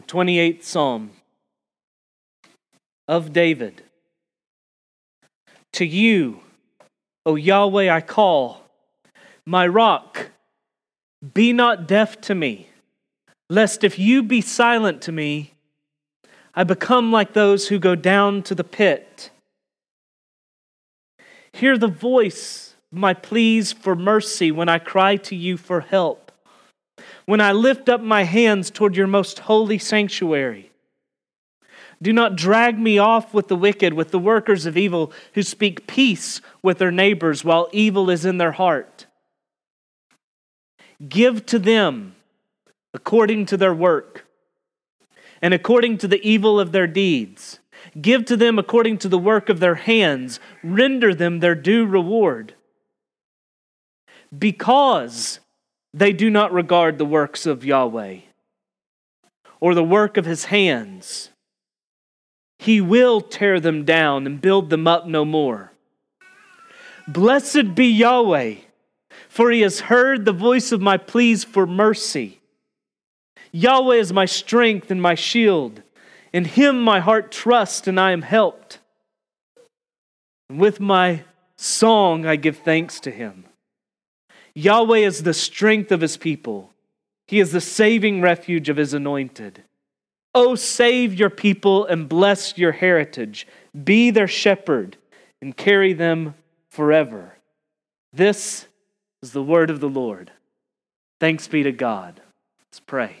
the 28th Psalm of David. To you, O Yahweh, I call, my rock, be not deaf to me, lest if you be silent to me, I become like those who go down to the pit. Hear the voice of my pleas for mercy when I cry to you for help, when I lift up my hands toward your most holy sanctuary. Do not drag me off with the wicked, with the workers of evil who speak peace with their neighbors while evil is in their heart. Give to them according to their work and according to the evil of their deeds. Give to them according to the work of their hands. Render them their due reward. Because they do not regard the works of Yahweh or the work of his hands, he will tear them down and build them up no more. Blessed be Yahweh, for he has heard the voice of my pleas for mercy. Yahweh is my strength and my shield. In him my heart trusts, and I am helped. With my song I give thanks to him. Yahweh is the strength of his people, he is the saving refuge of his anointed. Oh, save your people and bless your heritage. Be their shepherd and carry them forever. This is the word of the Lord. Thanks be to God. Let's pray.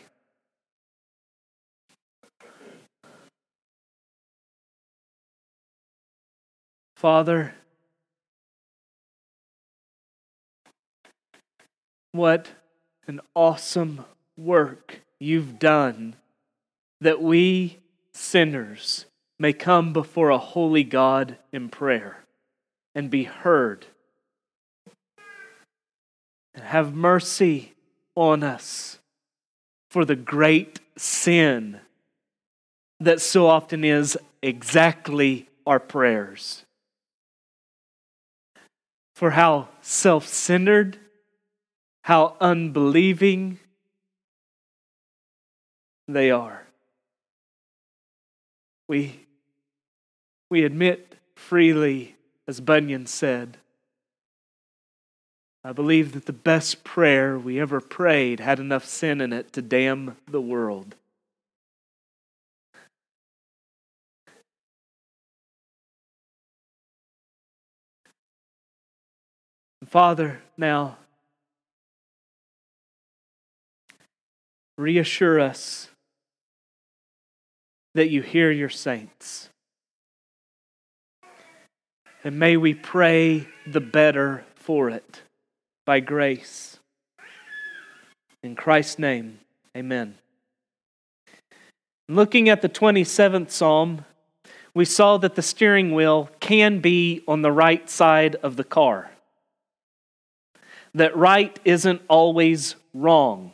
Father, what an awesome work you've done that we sinners may come before a holy God in prayer and be heard. And have mercy on us for the great sin that so often is exactly our prayers for how self centered, how unbelieving they are. We, we admit freely, as Bunyan said, I believe that the best prayer we ever prayed had enough sin in it to damn the world. Father, now reassure us that you hear your saints. And may we pray the better for it by grace. In Christ's name, amen. Looking at the 27th Psalm, we saw that the steering wheel can be on the right side of the car that right isn't always wrong.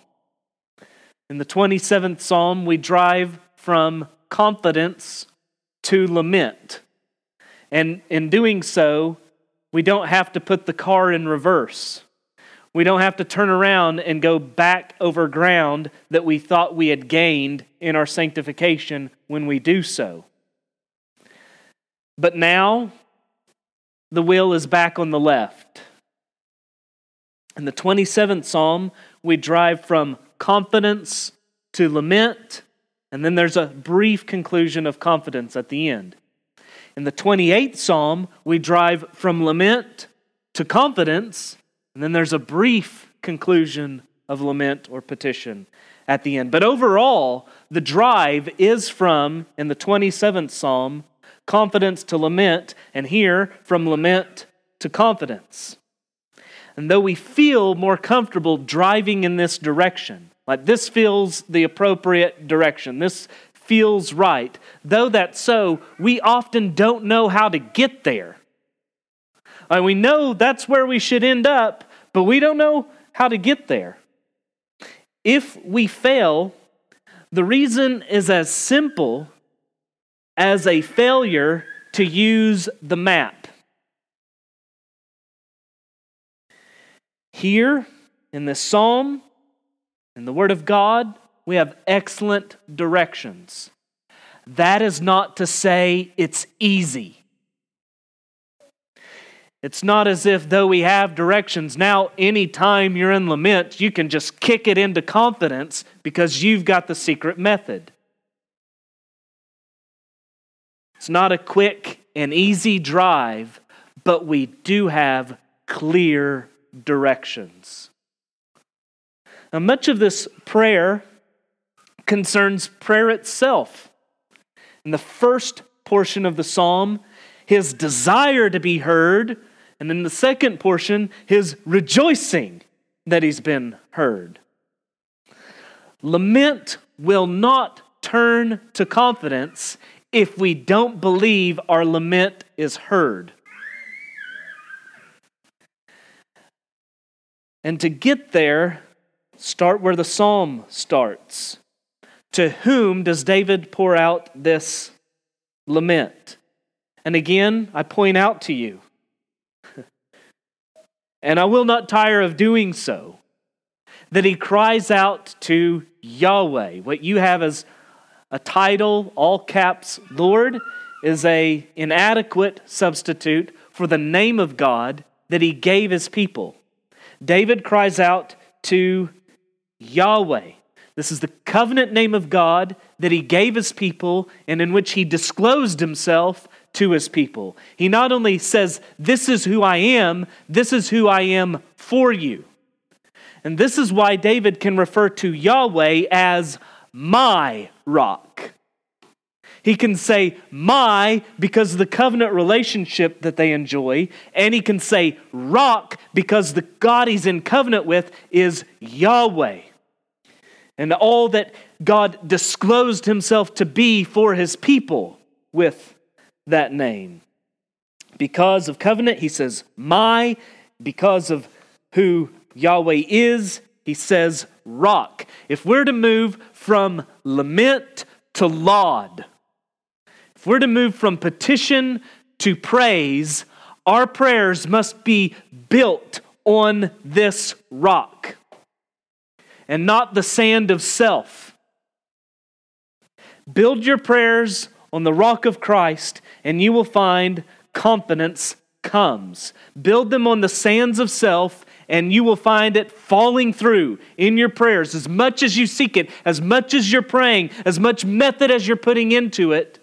In the 27th Psalm, we drive from confidence to lament. And in doing so, we don't have to put the car in reverse. We don't have to turn around and go back over ground that we thought we had gained in our sanctification when we do so. But now, the wheel is back on the left. In the 27th Psalm, we drive from confidence to lament, and then there's a brief conclusion of confidence at the end. In the 28th Psalm, we drive from lament to confidence, and then there's a brief conclusion of lament or petition at the end. But overall, the drive is from, in the 27th Psalm, confidence to lament, and here from lament to confidence. And though we feel more comfortable driving in this direction, like this feels the appropriate direction, this feels right, though that's so, we often don't know how to get there. And we know that's where we should end up, but we don't know how to get there. If we fail, the reason is as simple as a failure to use the map. Here in this psalm, in the Word of God, we have excellent directions. That is not to say it's easy. It's not as if, though we have directions, now anytime you're in lament, you can just kick it into confidence because you've got the secret method. It's not a quick and easy drive, but we do have clear directions. Now, much of this prayer concerns prayer itself. In the first portion of the psalm, his desire to be heard, and in the second portion, his rejoicing that he's been heard. Lament will not turn to confidence if we don't believe our lament is heard. And to get there, start where the psalm starts. To whom does David pour out this lament? And again, I point out to you, and I will not tire of doing so, that he cries out to Yahweh. What you have as a title, all caps, Lord, is a inadequate substitute for the name of God that he gave his people. David cries out to Yahweh. This is the covenant name of God that he gave his people and in which he disclosed himself to his people. He not only says, This is who I am, this is who I am for you. And this is why David can refer to Yahweh as my rock. He can say my because of the covenant relationship that they enjoy, and he can say rock because the God he's in covenant with is Yahweh. And all that God disclosed himself to be for his people with that name. Because of covenant, he says my. Because of who Yahweh is, he says rock. If we're to move from lament to laud, we're to move from petition to praise, our prayers must be built on this rock and not the sand of self. Build your prayers on the rock of Christ, and you will find confidence comes. Build them on the sands of self, and you will find it falling through in your prayers as much as you seek it, as much as you're praying, as much method as you're putting into it.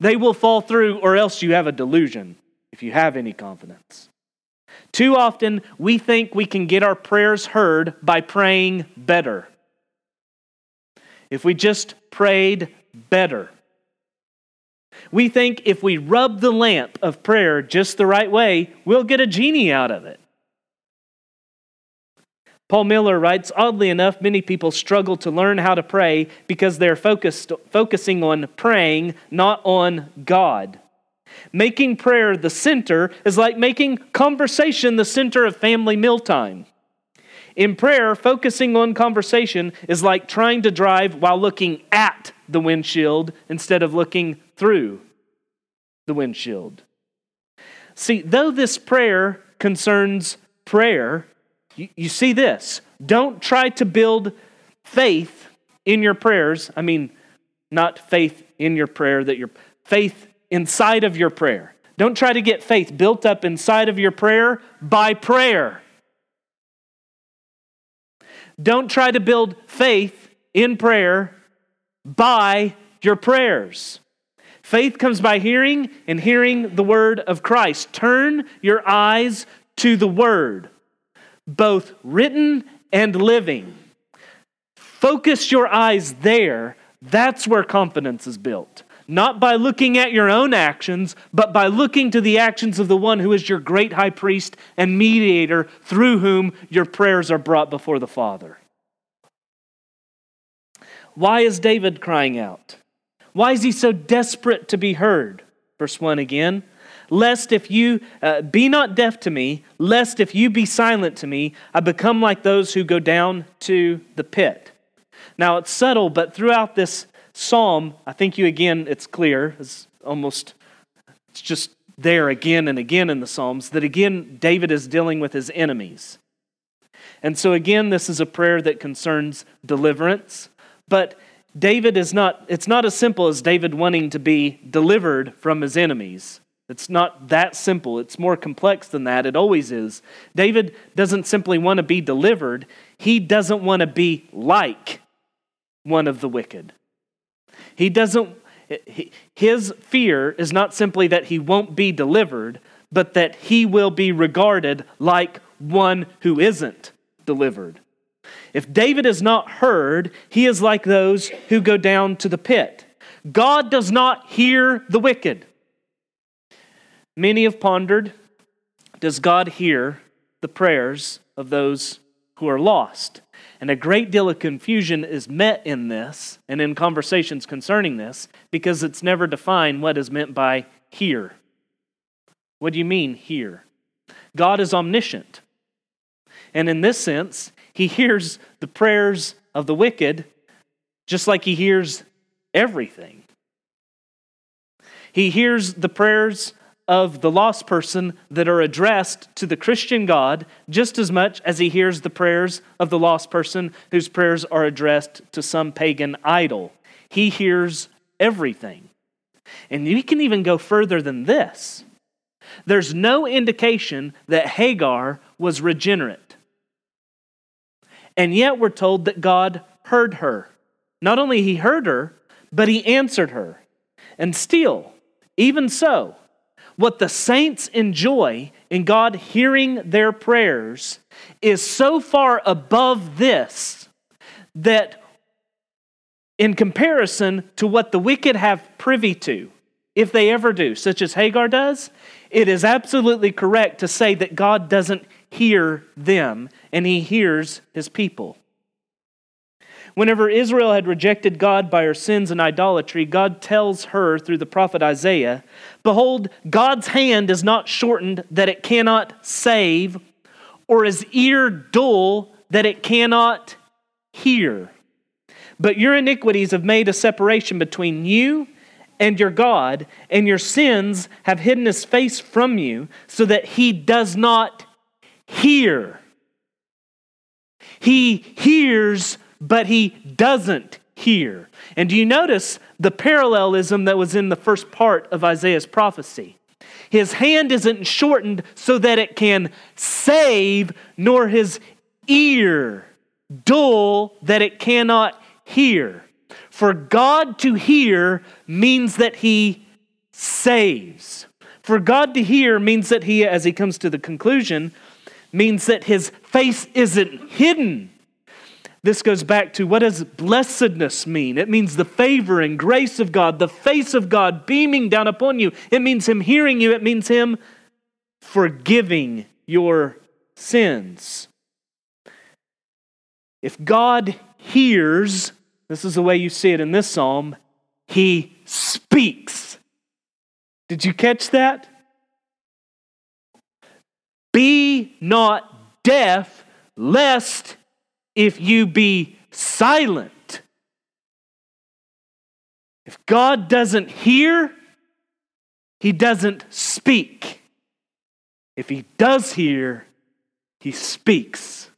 They will fall through, or else you have a delusion if you have any confidence. Too often, we think we can get our prayers heard by praying better. If we just prayed better. We think if we rub the lamp of prayer just the right way, we'll get a genie out of it. Paul Miller writes Oddly enough, many people struggle to learn how to pray because they're focused, focusing on praying, not on God. Making prayer the center is like making conversation the center of family mealtime. In prayer, focusing on conversation is like trying to drive while looking at the windshield instead of looking through the windshield. See, though this prayer concerns prayer, you, you see this. Don't try to build faith in your prayers. I mean, not faith in your prayer, that your faith inside of your prayer. Don't try to get faith built up inside of your prayer by prayer. Don't try to build faith in prayer by your prayers. Faith comes by hearing, and hearing the word of Christ. Turn your eyes to the word both written and living. Focus your eyes there. That's where confidence is built. Not by looking at your own actions, but by looking to the actions of the one who is your great high priest and mediator through whom your prayers are brought before the Father. Why is David crying out? Why is he so desperate to be heard? Verse 1 again lest if you uh, be not deaf to me, lest if you be silent to me, I become like those who go down to the pit. Now it's subtle, but throughout this psalm, I think you again, it's clear, it's almost, it's just there again and again in the Psalms, that again, David is dealing with his enemies. And so, again, this is a prayer that concerns deliverance. But David is not, it's not as simple as David wanting to be delivered from his enemies. It's not that simple. It's more complex than that. It always is. David doesn't simply want to be delivered, he doesn't want to be like one of the wicked. He doesn't, his fear is not simply that he won't be delivered, but that he will be regarded like one who isn't delivered. If David is not heard, he is like those who go down to the pit. God does not hear the wicked. Many have pondered Does God hear the prayers of those who are lost? And a great deal of confusion is met in this and in conversations concerning this because it's never defined what is meant by hear. What do you mean, hear? God is omniscient. And in this sense, he hears the prayers of the wicked just like he hears everything. He hears the prayers of the lost person that are addressed to the Christian God just as much as he hears the prayers of the lost person whose prayers are addressed to some pagan idol. He hears everything. And we can even go further than this. There's no indication that Hagar was regenerate. And yet we're told that God heard her. Not only he heard her, but he answered her. And still, even so, what the saints enjoy in God hearing their prayers is so far above this that, in comparison to what the wicked have privy to, if they ever do, such as Hagar does, it is absolutely correct to say that God doesn't hear them and he hears his people. Whenever Israel had rejected God by her sins and idolatry, God tells her through the prophet Isaiah Behold, God's hand is not shortened that it cannot save, or his ear dull that it cannot hear. But your iniquities have made a separation between you and your God, and your sins have hidden his face from you so that he does not hear. He hears but he doesn't hear. And do you notice the parallelism that was in the first part of Isaiah's prophecy? His hand isn't shortened so that it can save, nor his ear dull that it cannot hear. For God to hear means that he saves. For God to hear means that he, as he comes to the conclusion, means that his face isn't hidden this goes back to what does blessedness mean? It means the favor and grace of God, the face of God beaming down upon you. It means Him hearing you, it means Him forgiving your sins. If God hears, this is the way you see it in this psalm, He speaks. Did you catch that? Be not deaf, lest if you be silent. If God doesn't hear, he doesn't speak. If he does hear, he speaks.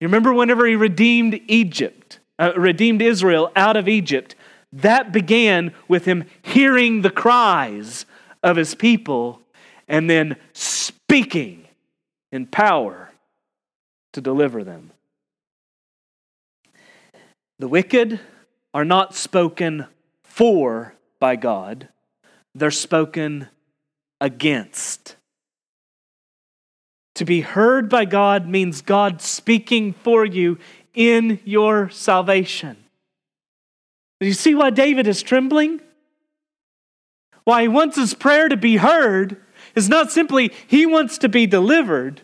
You remember whenever he redeemed Egypt, uh, redeemed Israel out of Egypt, that began with him hearing the cries of his people and then speaking in power to deliver them. The wicked are not spoken for by God, they're spoken against. To be heard by God means God speaking for you in your salvation. Do you see why David is trembling? Why he wants his prayer to be heard is not simply he wants to be delivered.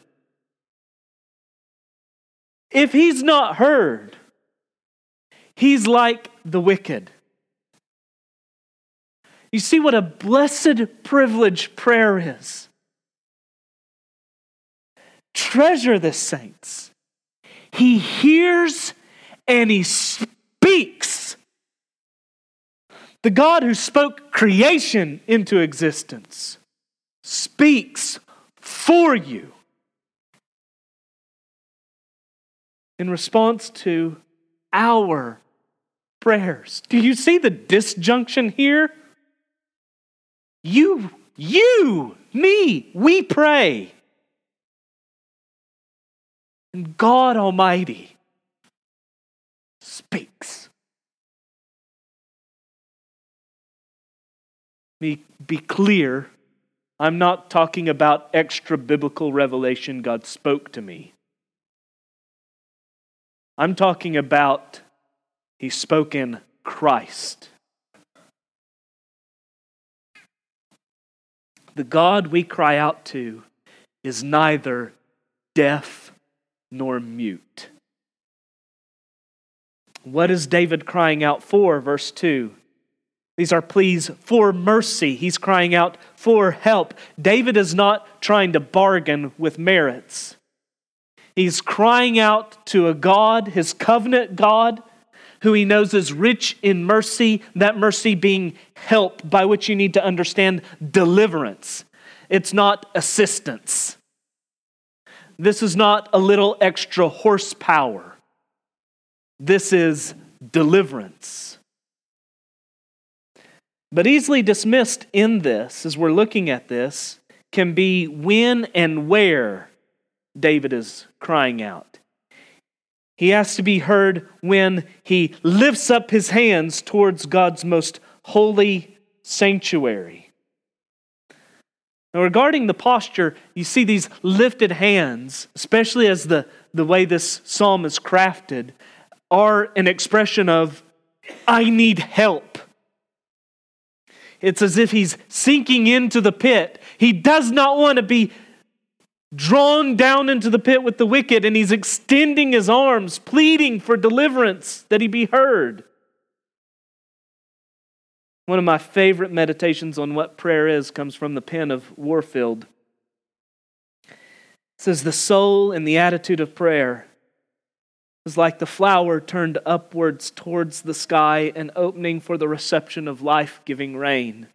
If he's not heard, He's like the wicked. You see what a blessed privilege prayer is. Treasure the saints. He hears and he speaks. The God who spoke creation into existence speaks for you. in response to our prayers. Do you see the disjunction here? You, you, me, we pray. And God Almighty speaks. Me be clear, I'm not talking about extra biblical revelation God spoke to me. I'm talking about He spoke in Christ. The God we cry out to is neither deaf nor mute. What is David crying out for? Verse 2. These are pleas for mercy. He's crying out for help. David is not trying to bargain with merits. He's crying out to a God, his covenant God, who he knows is rich in mercy, that mercy being help, by which you need to understand deliverance. It's not assistance. This is not a little extra horsepower. This is deliverance. But easily dismissed in this, as we're looking at this, can be when and where David is crying out. He has to be heard when he lifts up his hands towards God's most holy sanctuary. Now, regarding the posture, you see these lifted hands, especially as the, the way this psalm is crafted, are an expression of, I need help. It's as if he's sinking into the pit. He does not want to be drawn down into the pit with the wicked, and he's extending his arms, pleading for deliverance that he be heard. One of my favorite meditations on what prayer is comes from the pen of Warfield. It says, The soul in the attitude of prayer is like the flower turned upwards towards the sky, an opening for the reception of life giving rain.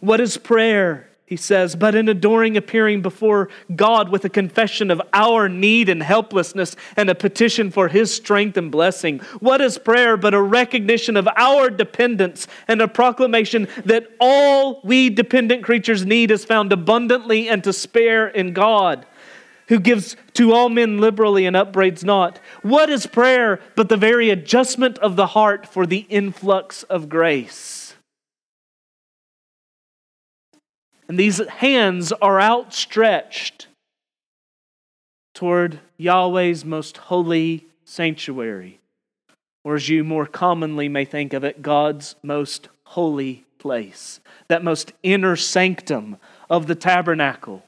What is prayer? He says, but in adoring appearing before God with a confession of our need and helplessness and a petition for his strength and blessing. What is prayer but a recognition of our dependence and a proclamation that all we dependent creatures need is found abundantly and to spare in God? Who gives to all men liberally and upbraids not? What is prayer but the very adjustment of the heart for the influx of grace? And these hands are outstretched toward Yahweh's most holy sanctuary, or as you more commonly may think of it, God's most holy place, that most inner sanctum of the tabernacle,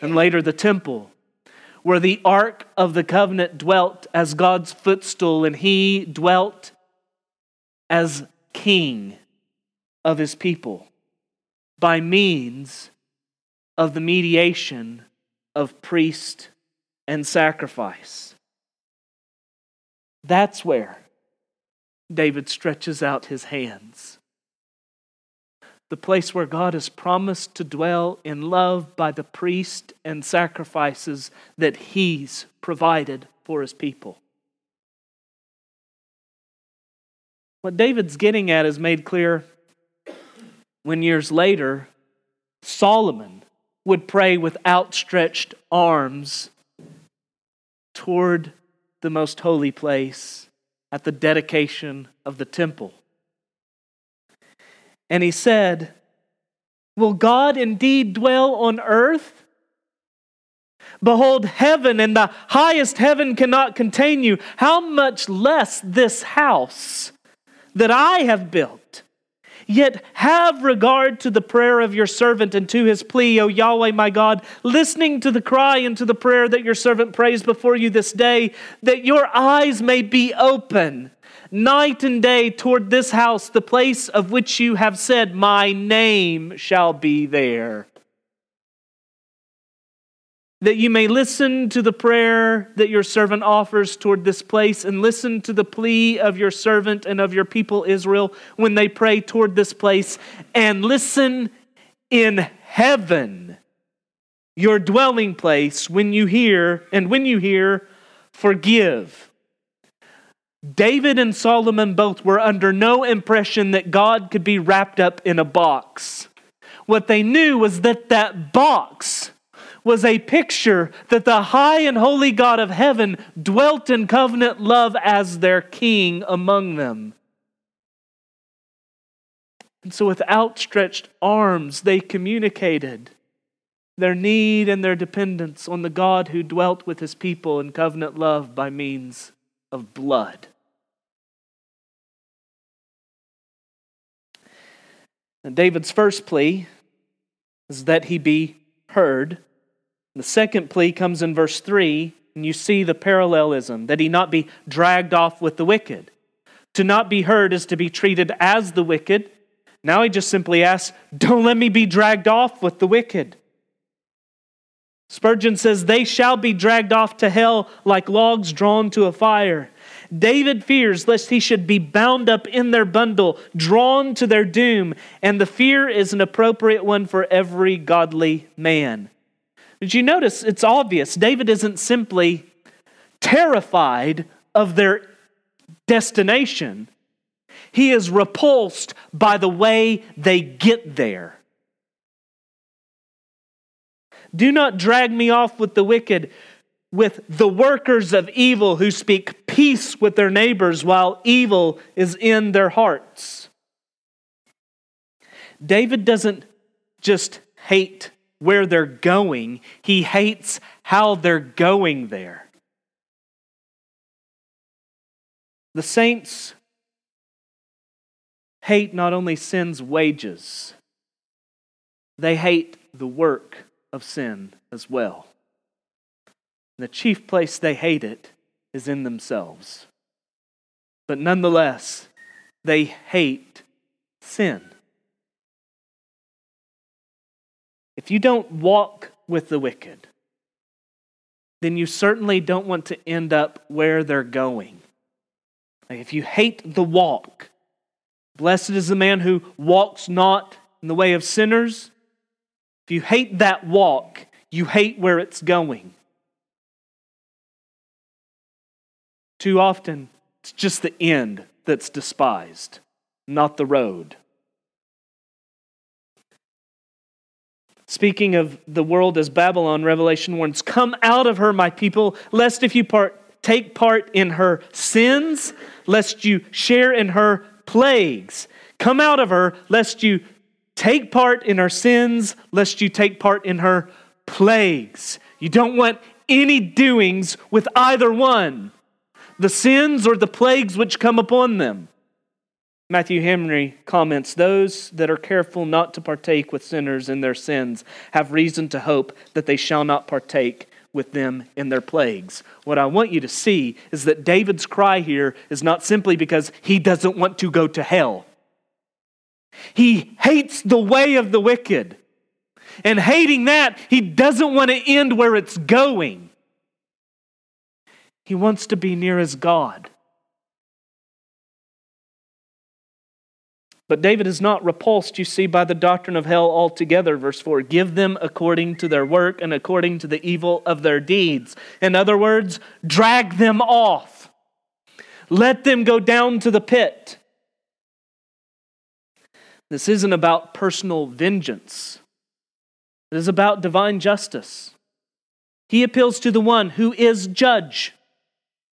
and later the temple, where the Ark of the Covenant dwelt as God's footstool, and he dwelt as king of his people by means of the mediation of priest and sacrifice. That's where David stretches out his hands. The place where God has promised to dwell in love by the priest and sacrifices that he's provided for his people. What David's getting at is made clear when years later, Solomon would pray with outstretched arms toward the most holy place at the dedication of the temple. And he said, Will God indeed dwell on earth? Behold, heaven and the highest heaven cannot contain you. How much less this house that I have built? Yet have regard to the prayer of your servant and to his plea, O Yahweh my God, listening to the cry and to the prayer that your servant prays before you this day, that your eyes may be open night and day toward this house, the place of which you have said, My name shall be there that you may listen to the prayer that your servant offers toward this place, and listen to the plea of your servant and of your people Israel when they pray toward this place, and listen in heaven, your dwelling place, when you hear, and when you hear, forgive. David and Solomon both were under no impression that God could be wrapped up in a box. What they knew was that that box was a picture that the high and holy God of heaven dwelt in covenant love as their king among them. And so, with outstretched arms, they communicated their need and their dependence on the God who dwelt with his people in covenant love by means of blood. And David's first plea is that he be heard. The second plea comes in verse 3, and you see the parallelism that he not be dragged off with the wicked. To not be heard is to be treated as the wicked. Now he just simply asks, Don't let me be dragged off with the wicked. Spurgeon says, They shall be dragged off to hell like logs drawn to a fire. David fears lest he should be bound up in their bundle, drawn to their doom, and the fear is an appropriate one for every godly man. Did you notice? It's obvious. David isn't simply terrified of their destination, he is repulsed by the way they get there. Do not drag me off with the wicked with the workers of evil who speak peace with their neighbors while evil is in their hearts. David doesn't just hate where they're going, he hates how they're going there. The saints hate not only sin's wages, they hate the work of sin as well. The chief place they hate it is in themselves. But nonetheless, they hate sin. If you don't walk with the wicked, then you certainly don't want to end up where they're going. Like if you hate the walk, blessed is the man who walks not in the way of sinners. If you hate that walk, you hate where it's going. Too often, it's just the end that's despised, not the road. Speaking of the world as Babylon, Revelation warns, Come out of her, my people, lest if you part, take part in her sins, lest you share in her plagues. Come out of her, lest you take part in her sins, lest you take part in her plagues. You don't want any doings with either one the sins or the plagues which come upon them. Matthew Henry comments Those that are careful not to partake with sinners in their sins have reason to hope that they shall not partake with them in their plagues. What I want you to see is that David's cry here is not simply because he doesn't want to go to hell. He hates the way of the wicked. And hating that, he doesn't want to end where it's going. He wants to be near his God. But David is not repulsed, you see, by the doctrine of hell altogether. Verse 4 Give them according to their work and according to the evil of their deeds. In other words, drag them off. Let them go down to the pit. This isn't about personal vengeance, it is about divine justice. He appeals to the one who is judge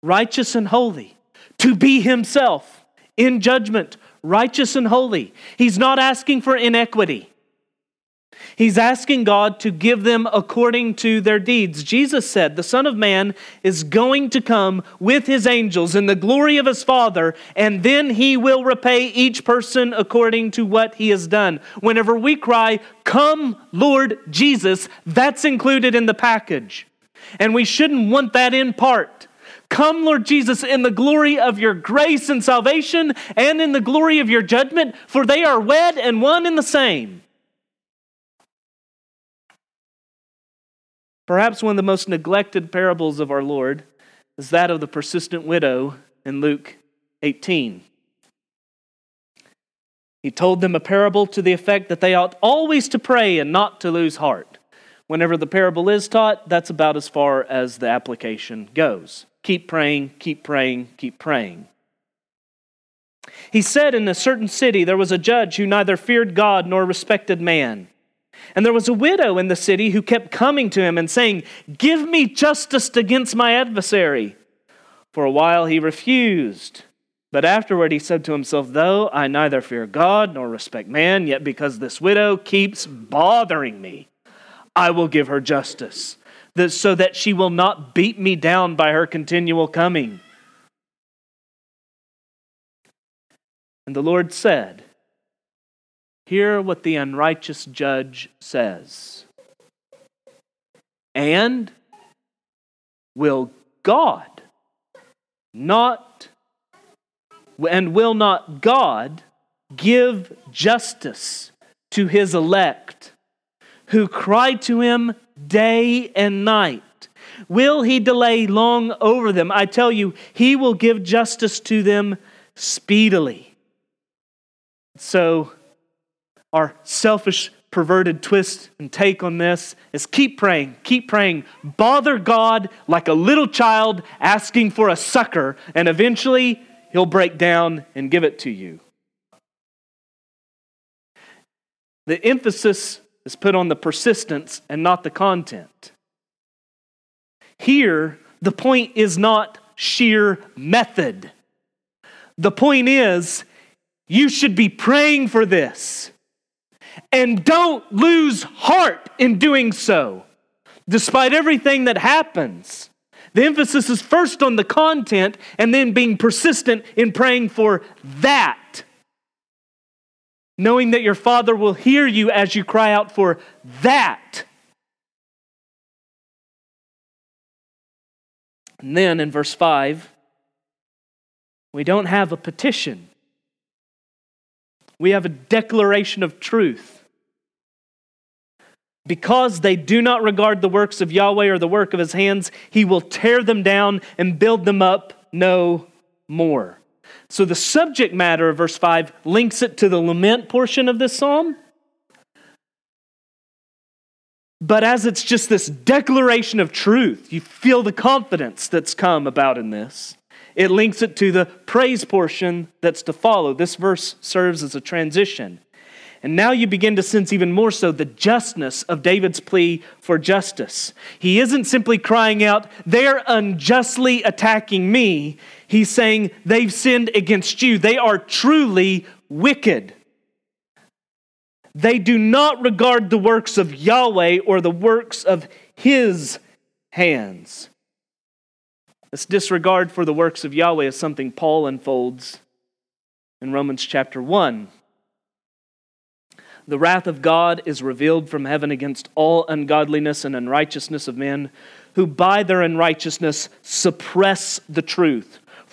righteous and holy, to be himself in judgment, righteous and holy. He's not asking for inequity. He's asking God to give them according to their deeds. Jesus said, The Son of Man is going to come with his angels in the glory of his Father, and then he will repay each person according to what he has done. Whenever we cry, Come, Lord Jesus, that's included in the package. And we shouldn't want that in part. Come, Lord Jesus, in the glory of your grace and salvation and in the glory of your judgment, for they are wed and one and the same. Perhaps one of the most neglected parables of our Lord is that of the persistent widow in Luke 18. He told them a parable to the effect that they ought always to pray and not to lose heart. Whenever the parable is taught, that's about as far as the application goes. Keep praying, keep praying, keep praying. He said in a certain city there was a judge who neither feared God nor respected man. And there was a widow in the city who kept coming to him and saying, Give me justice against my adversary. For a while he refused. But afterward he said to himself, Though I neither fear God nor respect man, yet because this widow keeps bothering me, I will give her justice, so that she will not beat me down by her continual coming. And the Lord said, Hear what the unrighteous judge says. And will God not, and will not God give justice to his elect who cry to him day and night? Will he delay long over them? I tell you, he will give justice to them speedily. So, our selfish, perverted twist and take on this is keep praying, keep praying. Bother God like a little child asking for a sucker, and eventually he'll break down and give it to you. The emphasis is put on the persistence and not the content. Here, the point is not sheer method. The point is, you should be praying for this. And don't lose heart in doing so, despite everything that happens. The emphasis is first on the content and then being persistent in praying for that. Knowing that your Father will hear you as you cry out for that. And then in verse 5, we don't have a petition we have a declaration of truth. Because they do not regard the works of Yahweh or the work of his hands, he will tear them down and build them up no more. So the subject matter of verse 5 links it to the lament portion of this psalm. But as it's just this declaration of truth, you feel the confidence that's come about in this. It links it to the praise portion that's to follow. This verse serves as a transition. And now you begin to sense even more so the justness of David's plea for justice. He isn't simply crying out, They're unjustly attacking me. He's saying, They've sinned against you. They are truly wicked. They do not regard the works of Yahweh or the works of his hands. This disregard for the works of Yahweh is something Paul unfolds in Romans chapter 1. The wrath of God is revealed from heaven against all ungodliness and unrighteousness of men who by their unrighteousness suppress the truth.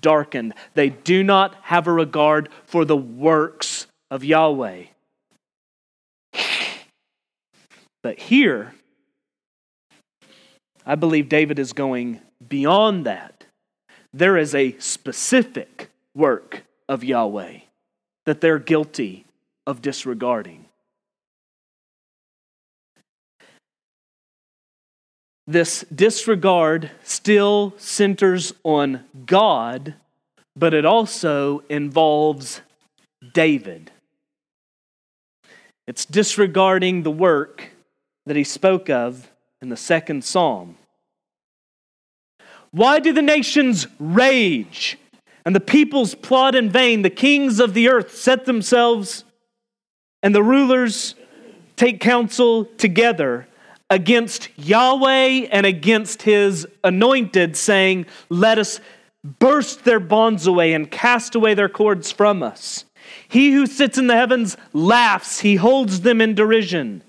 darkened. They do not have a regard for the works of Yahweh. But here, I believe David is going beyond that there is a specific work of Yahweh that they're guilty of disregarding. This disregard still centers on God, but it also involves David. It's disregarding the work that he spoke of in the second psalm. Why do the nations rage and the peoples plot in vain? The kings of the earth set themselves and the rulers take counsel together against Yahweh and against his anointed, saying, Let us burst their bonds away and cast away their cords from us. He who sits in the heavens laughs, he holds them in derision.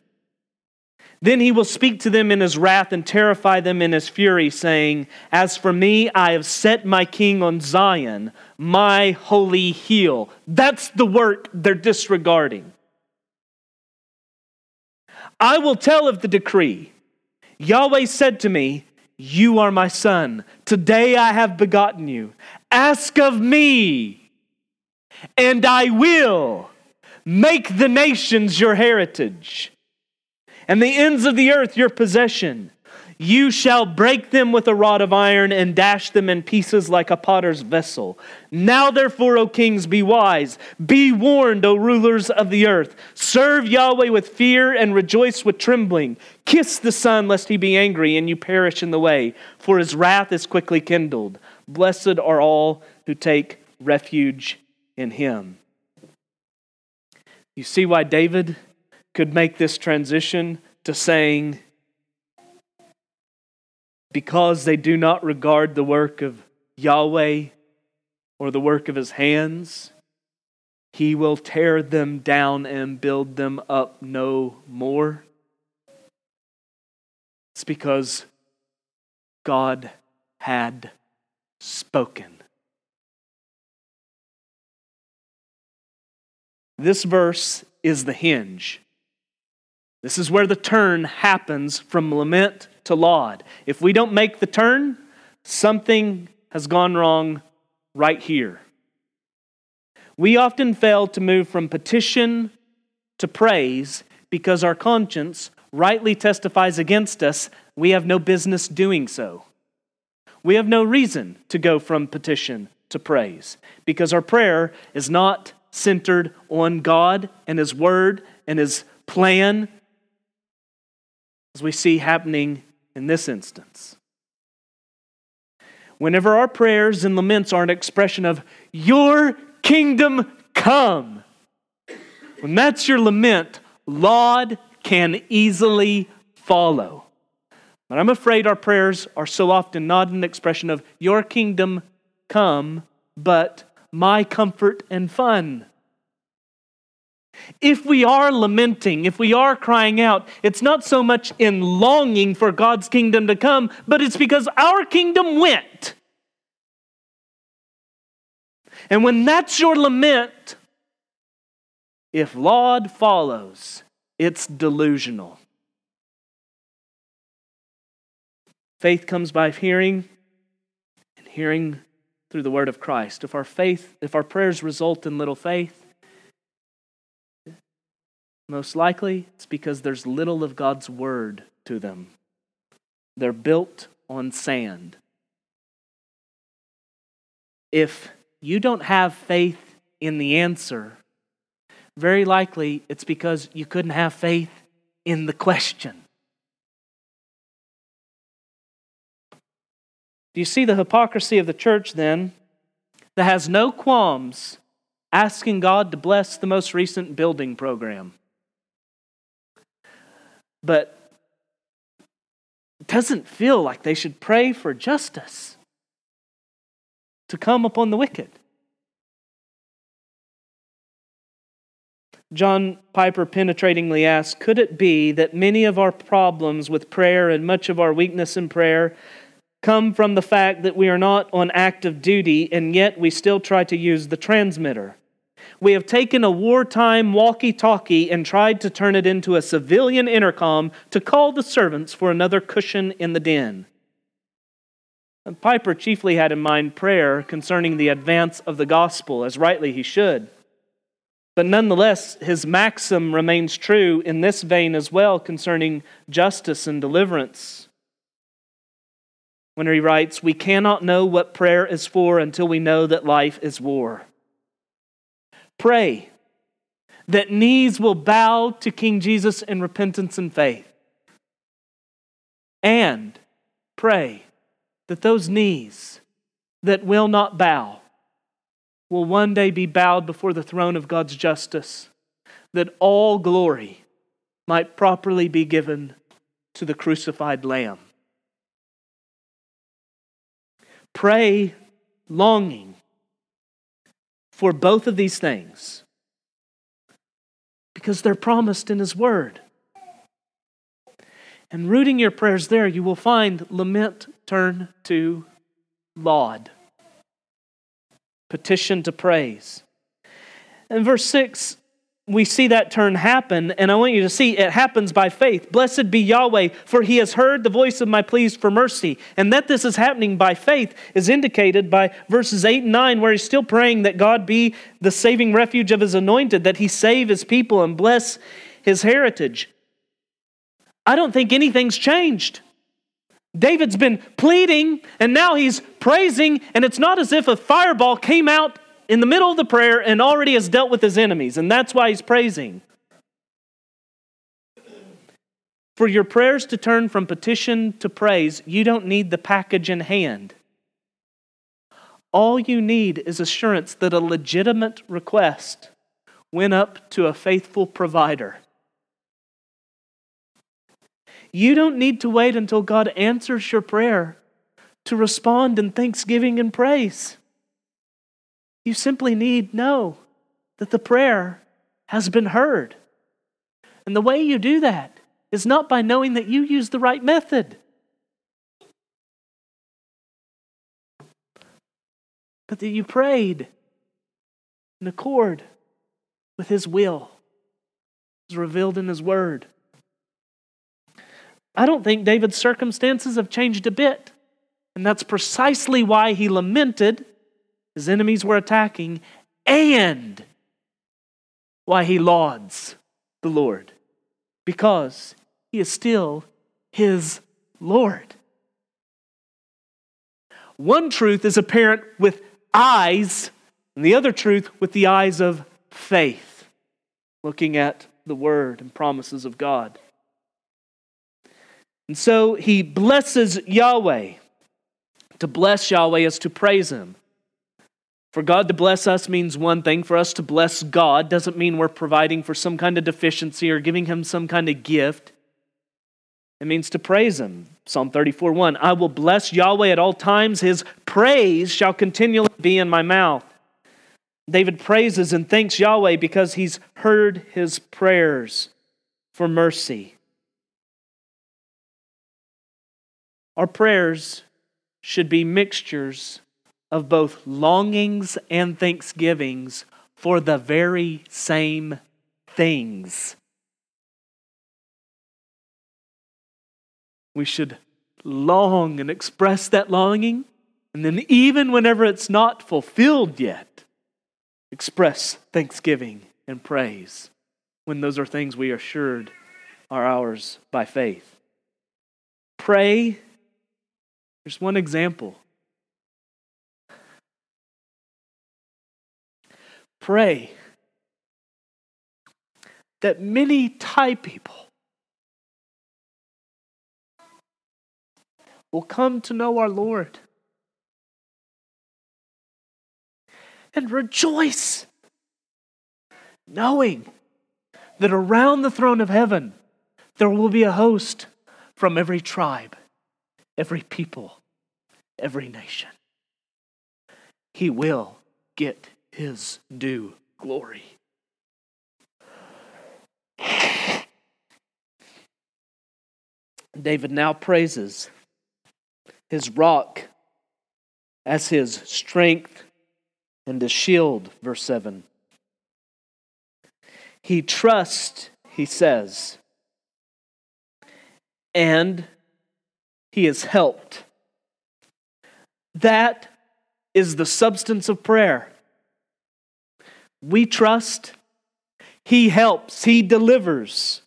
Then he will speak to them in his wrath and terrify them in his fury, saying, As for me, I have set my king on Zion, my holy hill. That's the work they're disregarding. I will tell of the decree. Yahweh said to me, You are my son. Today I have begotten you. Ask of me, and I will make the nations your heritage and the ends of the earth your possession. You shall break them with a rod of iron and dash them in pieces like a potter's vessel. Now, therefore, O kings, be wise. Be warned, O rulers of the earth. Serve Yahweh with fear and rejoice with trembling. Kiss the Son, lest he be angry and you perish in the way, for his wrath is quickly kindled. Blessed are all who take refuge in him. You see why David could make this transition to saying, because they do not regard the work of Yahweh or the work of his hands, he will tear them down and build them up no more. It's because God had spoken. This verse is the hinge this is where the turn happens from lament to laud. If we don't make the turn, something has gone wrong right here. We often fail to move from petition to praise because our conscience rightly testifies against us. We have no business doing so. We have no reason to go from petition to praise because our prayer is not centered on God and His Word and His plan as we see happening in this instance. Whenever our prayers and laments are an expression of, Your kingdom come, when that's your lament, laud can easily follow. But I'm afraid our prayers are so often not an expression of, Your kingdom come, but my comfort and fun. If we are lamenting, if we are crying out, it's not so much in longing for God's kingdom to come, but it's because our kingdom went. And when that's your lament, if laud follows, it's delusional. Faith comes by hearing, and hearing through the word of Christ. If our faith, if our prayers result in little faith, most likely, it's because there's little of God's word to them. They're built on sand. If you don't have faith in the answer, very likely it's because you couldn't have faith in the question. Do you see the hypocrisy of the church then that has no qualms asking God to bless the most recent building program? But it doesn't feel like they should pray for justice to come upon the wicked. John Piper penetratingly asks Could it be that many of our problems with prayer and much of our weakness in prayer come from the fact that we are not on active duty and yet we still try to use the transmitter? We have taken a wartime walkie talkie and tried to turn it into a civilian intercom to call the servants for another cushion in the den. And Piper chiefly had in mind prayer concerning the advance of the gospel, as rightly he should. But nonetheless, his maxim remains true in this vein as well concerning justice and deliverance. When he writes, We cannot know what prayer is for until we know that life is war. Pray that knees will bow to King Jesus in repentance and faith. And pray that those knees that will not bow will one day be bowed before the throne of God's justice, that all glory might properly be given to the crucified Lamb. Pray longing for both of these things because they're promised in His Word. And rooting your prayers there, you will find lament turn to laud, petition to praise. In verse 6, we see that turn happen, and I want you to see it happens by faith. Blessed be Yahweh, for he has heard the voice of my pleas for mercy. And that this is happening by faith is indicated by verses 8 and 9, where he's still praying that God be the saving refuge of his anointed, that he save his people and bless his heritage. I don't think anything's changed. David's been pleading, and now he's praising, and it's not as if a fireball came out in the middle of the prayer and already has dealt with his enemies, and that's why he's praising. For your prayers to turn from petition to praise, you don't need the package in hand. All you need is assurance that a legitimate request went up to a faithful provider. You don't need to wait until God answers your prayer to respond in thanksgiving and praise. You simply need know that the prayer has been heard. And the way you do that is not by knowing that you use the right method, but that you prayed in accord with His will, as revealed in His Word. I don't think David's circumstances have changed a bit. And that's precisely why he lamented his enemies were attacking, and why he lauds the Lord. Because he is still his Lord. One truth is apparent with eyes, and the other truth with the eyes of faith, looking at the word and promises of God. And so he blesses Yahweh. To bless Yahweh is to praise him. For God to bless us means one thing. For us to bless God doesn't mean we're providing for some kind of deficiency or giving Him some kind of gift. It means to praise Him. Psalm 34 1 I will bless Yahweh at all times, His praise shall continually be in my mouth. David praises and thanks Yahweh because he's heard his prayers for mercy. Our prayers should be mixtures of both longings and thanksgivings for the very same things. We should long and express that longing, and then, even whenever it's not fulfilled yet, express thanksgiving and praise when those are things we are assured are ours by faith. Pray. There's one example pray that many Thai people will come to know our Lord and rejoice, knowing that around the throne of heaven there will be a host from every tribe, every people, every nation. He will get his due glory. David now praises his rock as his strength and his shield, verse 7. He trusts, he says, and he is helped. That is the substance of prayer. We trust. He helps. He delivers.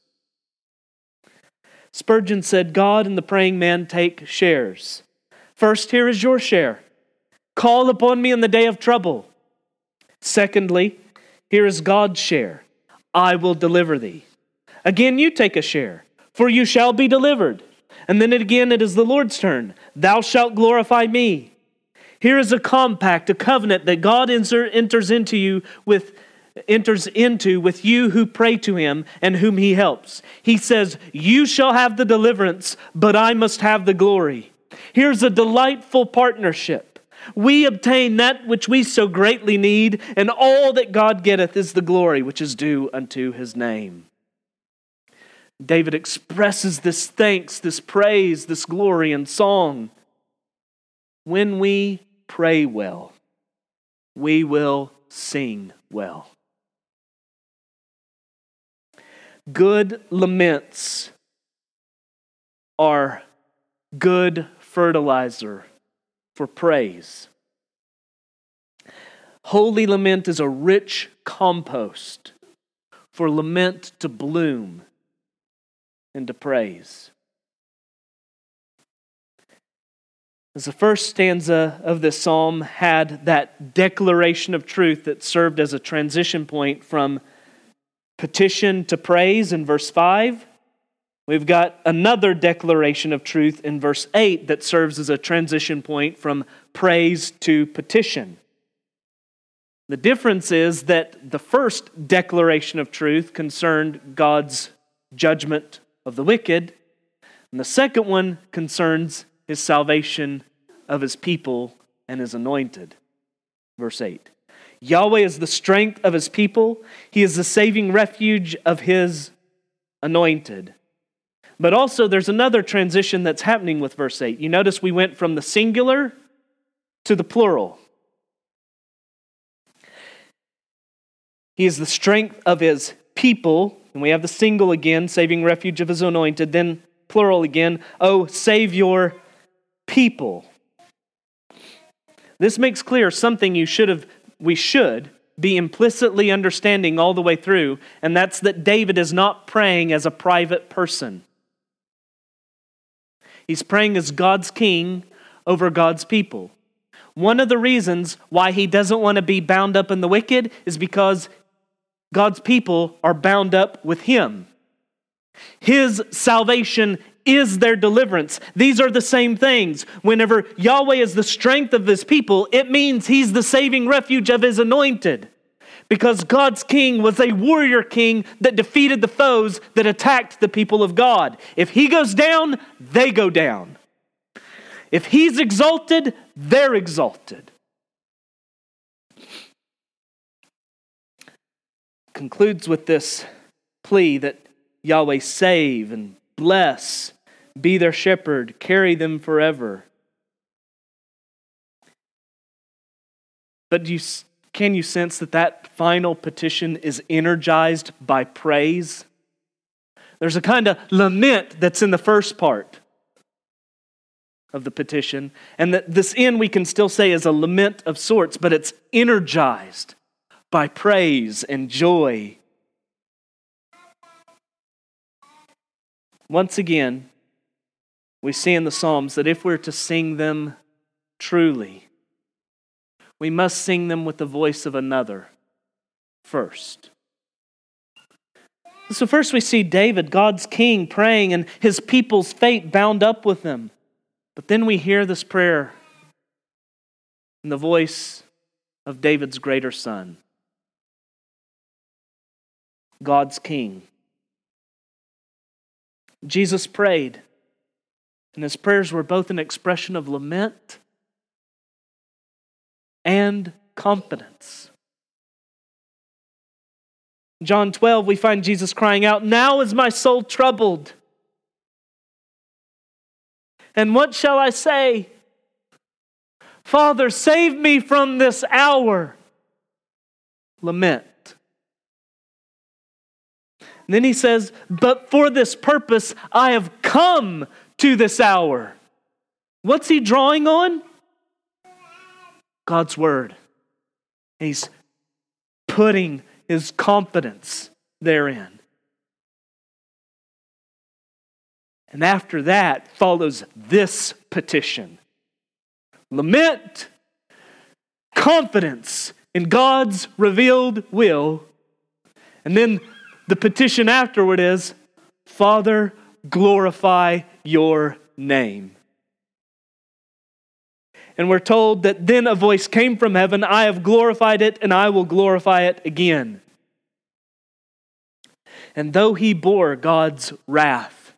Spurgeon said, God and the praying man take shares. First, here is your share. Call upon me in the day of trouble. Secondly, here is God's share. I will deliver thee. Again, you take a share, for you shall be delivered. And then again, it is the Lord's turn. Thou shalt glorify me. Here is a compact, a covenant that God enters into you with enters into with you who pray to him and whom he helps. He says, "You shall have the deliverance, but I must have the glory." Here's a delightful partnership. We obtain that which we so greatly need, and all that God getteth is the glory which is due unto his name. David expresses this thanks, this praise, this glory in song. When we pray well, we will sing well. Good laments are good fertilizer for praise. Holy lament is a rich compost for lament to bloom and to praise. As the first stanza of this psalm had that declaration of truth that served as a transition point from petition to praise in verse 5, we've got another declaration of truth in verse 8 that serves as a transition point from praise to petition. The difference is that the first declaration of truth concerned God's judgment of the wicked, and the second one concerns his salvation of his people and his anointed. Verse 8 Yahweh is the strength of his people, he is the saving refuge of his anointed. But also, there's another transition that's happening with verse 8. You notice we went from the singular to the plural. He is the strength of his people, and we have the single again, saving refuge of his anointed, then plural again, oh, save your people. This makes clear something you should have, we should be implicitly understanding all the way through, and that's that David is not praying as a private person. He's praying as God's king over God's people. One of the reasons why he doesn't want to be bound up in the wicked is because God's people are bound up with him. His salvation is their deliverance. These are the same things. Whenever Yahweh is the strength of his people, it means he's the saving refuge of his anointed. Because God's king was a warrior king that defeated the foes that attacked the people of God. If he goes down, they go down. If he's exalted, they're exalted. Concludes with this plea that Yahweh save and bless, be their shepherd, carry them forever. But you, can you sense that that final petition is energized by praise? There's a kind of lament that's in the first part of the petition, and that this end we can still say is a lament of sorts, but it's energized by praise and joy Once again, we see in the Psalms that if we're to sing them truly, we must sing them with the voice of another first. So, first we see David, God's king, praying and his people's fate bound up with him. But then we hear this prayer in the voice of David's greater son, God's king. Jesus prayed, and his prayers were both an expression of lament and confidence. John 12, we find Jesus crying out, Now is my soul troubled. And what shall I say? Father, save me from this hour. Lament. And then he says, But for this purpose I have come to this hour. What's he drawing on? God's word. He's putting his confidence therein. And after that follows this petition lament, confidence in God's revealed will, and then the petition afterward is Father, glorify your name. And we're told that then a voice came from heaven I have glorified it, and I will glorify it again. And though he bore God's wrath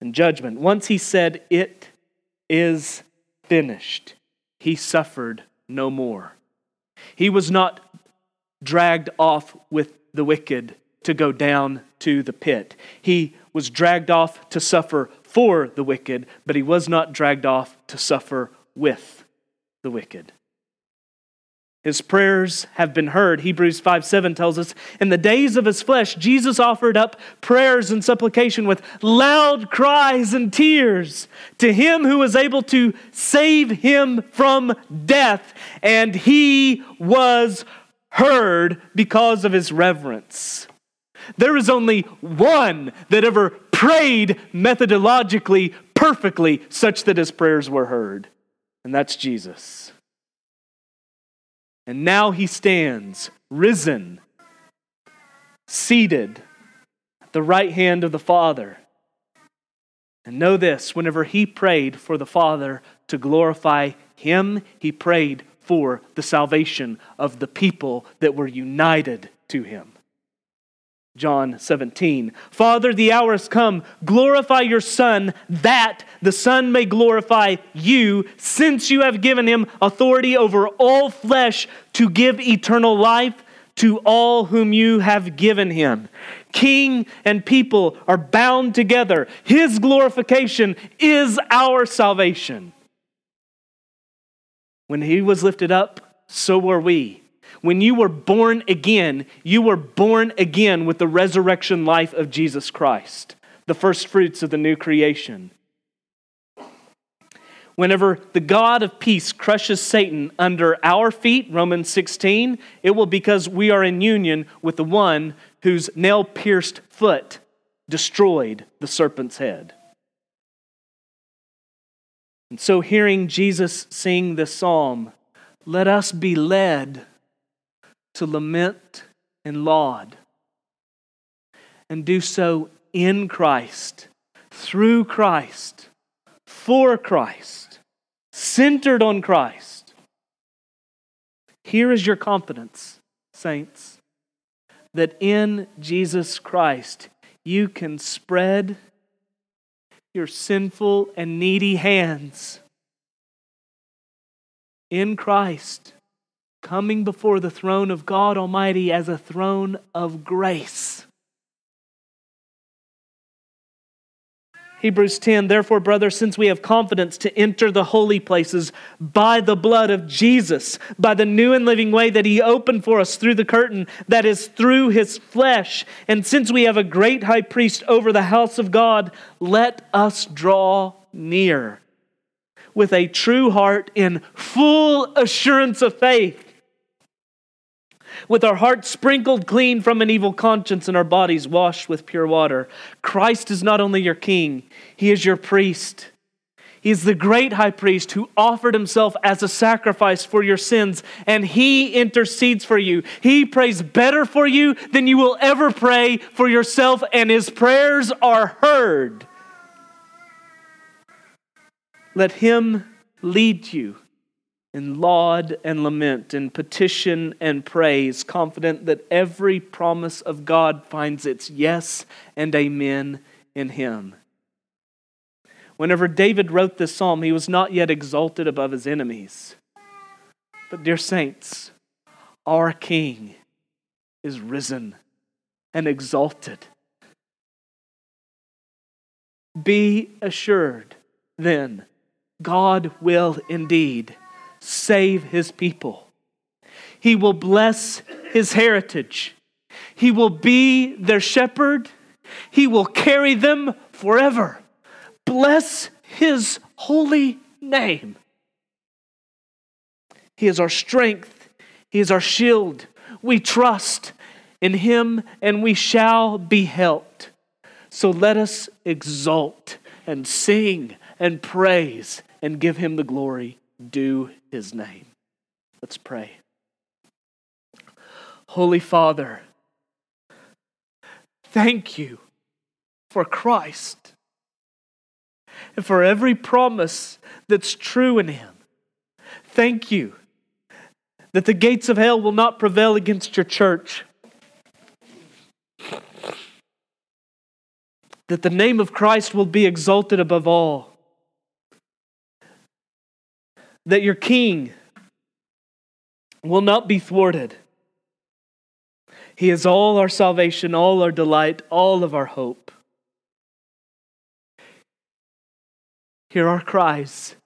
and judgment, once he said, It is finished, he suffered no more. He was not dragged off with the wicked to go down to the pit. He was dragged off to suffer for the wicked, but he was not dragged off to suffer with the wicked. His prayers have been heard. Hebrews 5 7 tells us, In the days of his flesh, Jesus offered up prayers and supplication with loud cries and tears to him who was able to save him from death, and he was heard because of his reverence. There is only one that ever prayed methodologically, perfectly, such that his prayers were heard, and that's Jesus. And now he stands, risen, seated at the right hand of the Father. And know this whenever he prayed for the Father to glorify him, he prayed for the salvation of the people that were united to him. John 17. Father, the hour has come. Glorify your Son, that the Son may glorify you, since you have given him authority over all flesh to give eternal life to all whom you have given him. King and people are bound together. His glorification is our salvation. When he was lifted up, so were we. When you were born again, you were born again with the resurrection life of Jesus Christ, the first fruits of the new creation. Whenever the God of peace crushes Satan under our feet, Romans 16, it will because we are in union with the one whose nail pierced foot destroyed the serpent's head. And so, hearing Jesus sing this psalm, let us be led to lament and laud, and do so in Christ, through Christ, for Christ, centered on Christ. Here is your confidence, saints, that in Jesus Christ you can spread your sinful and needy hands in Christ coming before the throne of God Almighty as a throne of grace. Hebrews 10, therefore, brothers, since we have confidence to enter the holy places by the blood of Jesus, by the new and living way that He opened for us through the curtain, that is through His flesh, and since we have a great high priest over the house of God, let us draw near with a true heart in full assurance of faith with our hearts sprinkled clean from an evil conscience and our bodies washed with pure water. Christ is not only your king, he is your priest. He is the great high priest who offered himself as a sacrifice for your sins, and he intercedes for you. He prays better for you than you will ever pray for yourself, and his prayers are heard. Let him lead you in laud and lament, in petition and praise, confident that every promise of God finds its yes and amen in Him. Whenever David wrote this psalm, he was not yet exalted above his enemies. But, dear saints, our King is risen and exalted. Be assured, then, God will indeed save his people. He will bless his heritage. He will be their shepherd. He will carry them forever. Bless his holy name. He is our strength. He is our shield. We trust in him and we shall be helped. So let us exult and sing and praise and give him the glory due his name. Let's pray. Holy Father, thank you for Christ and for every promise that's true in him. Thank you that the gates of hell will not prevail against your church. That the name of Christ will be exalted above all that your king will not be thwarted. He is all our salvation, all our delight, all of our hope. Hear our cries.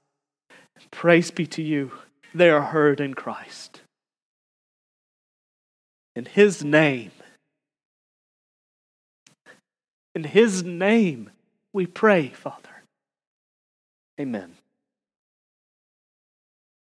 Praise be to you. They are heard in Christ. In His name, in His name, we pray, Father. Amen.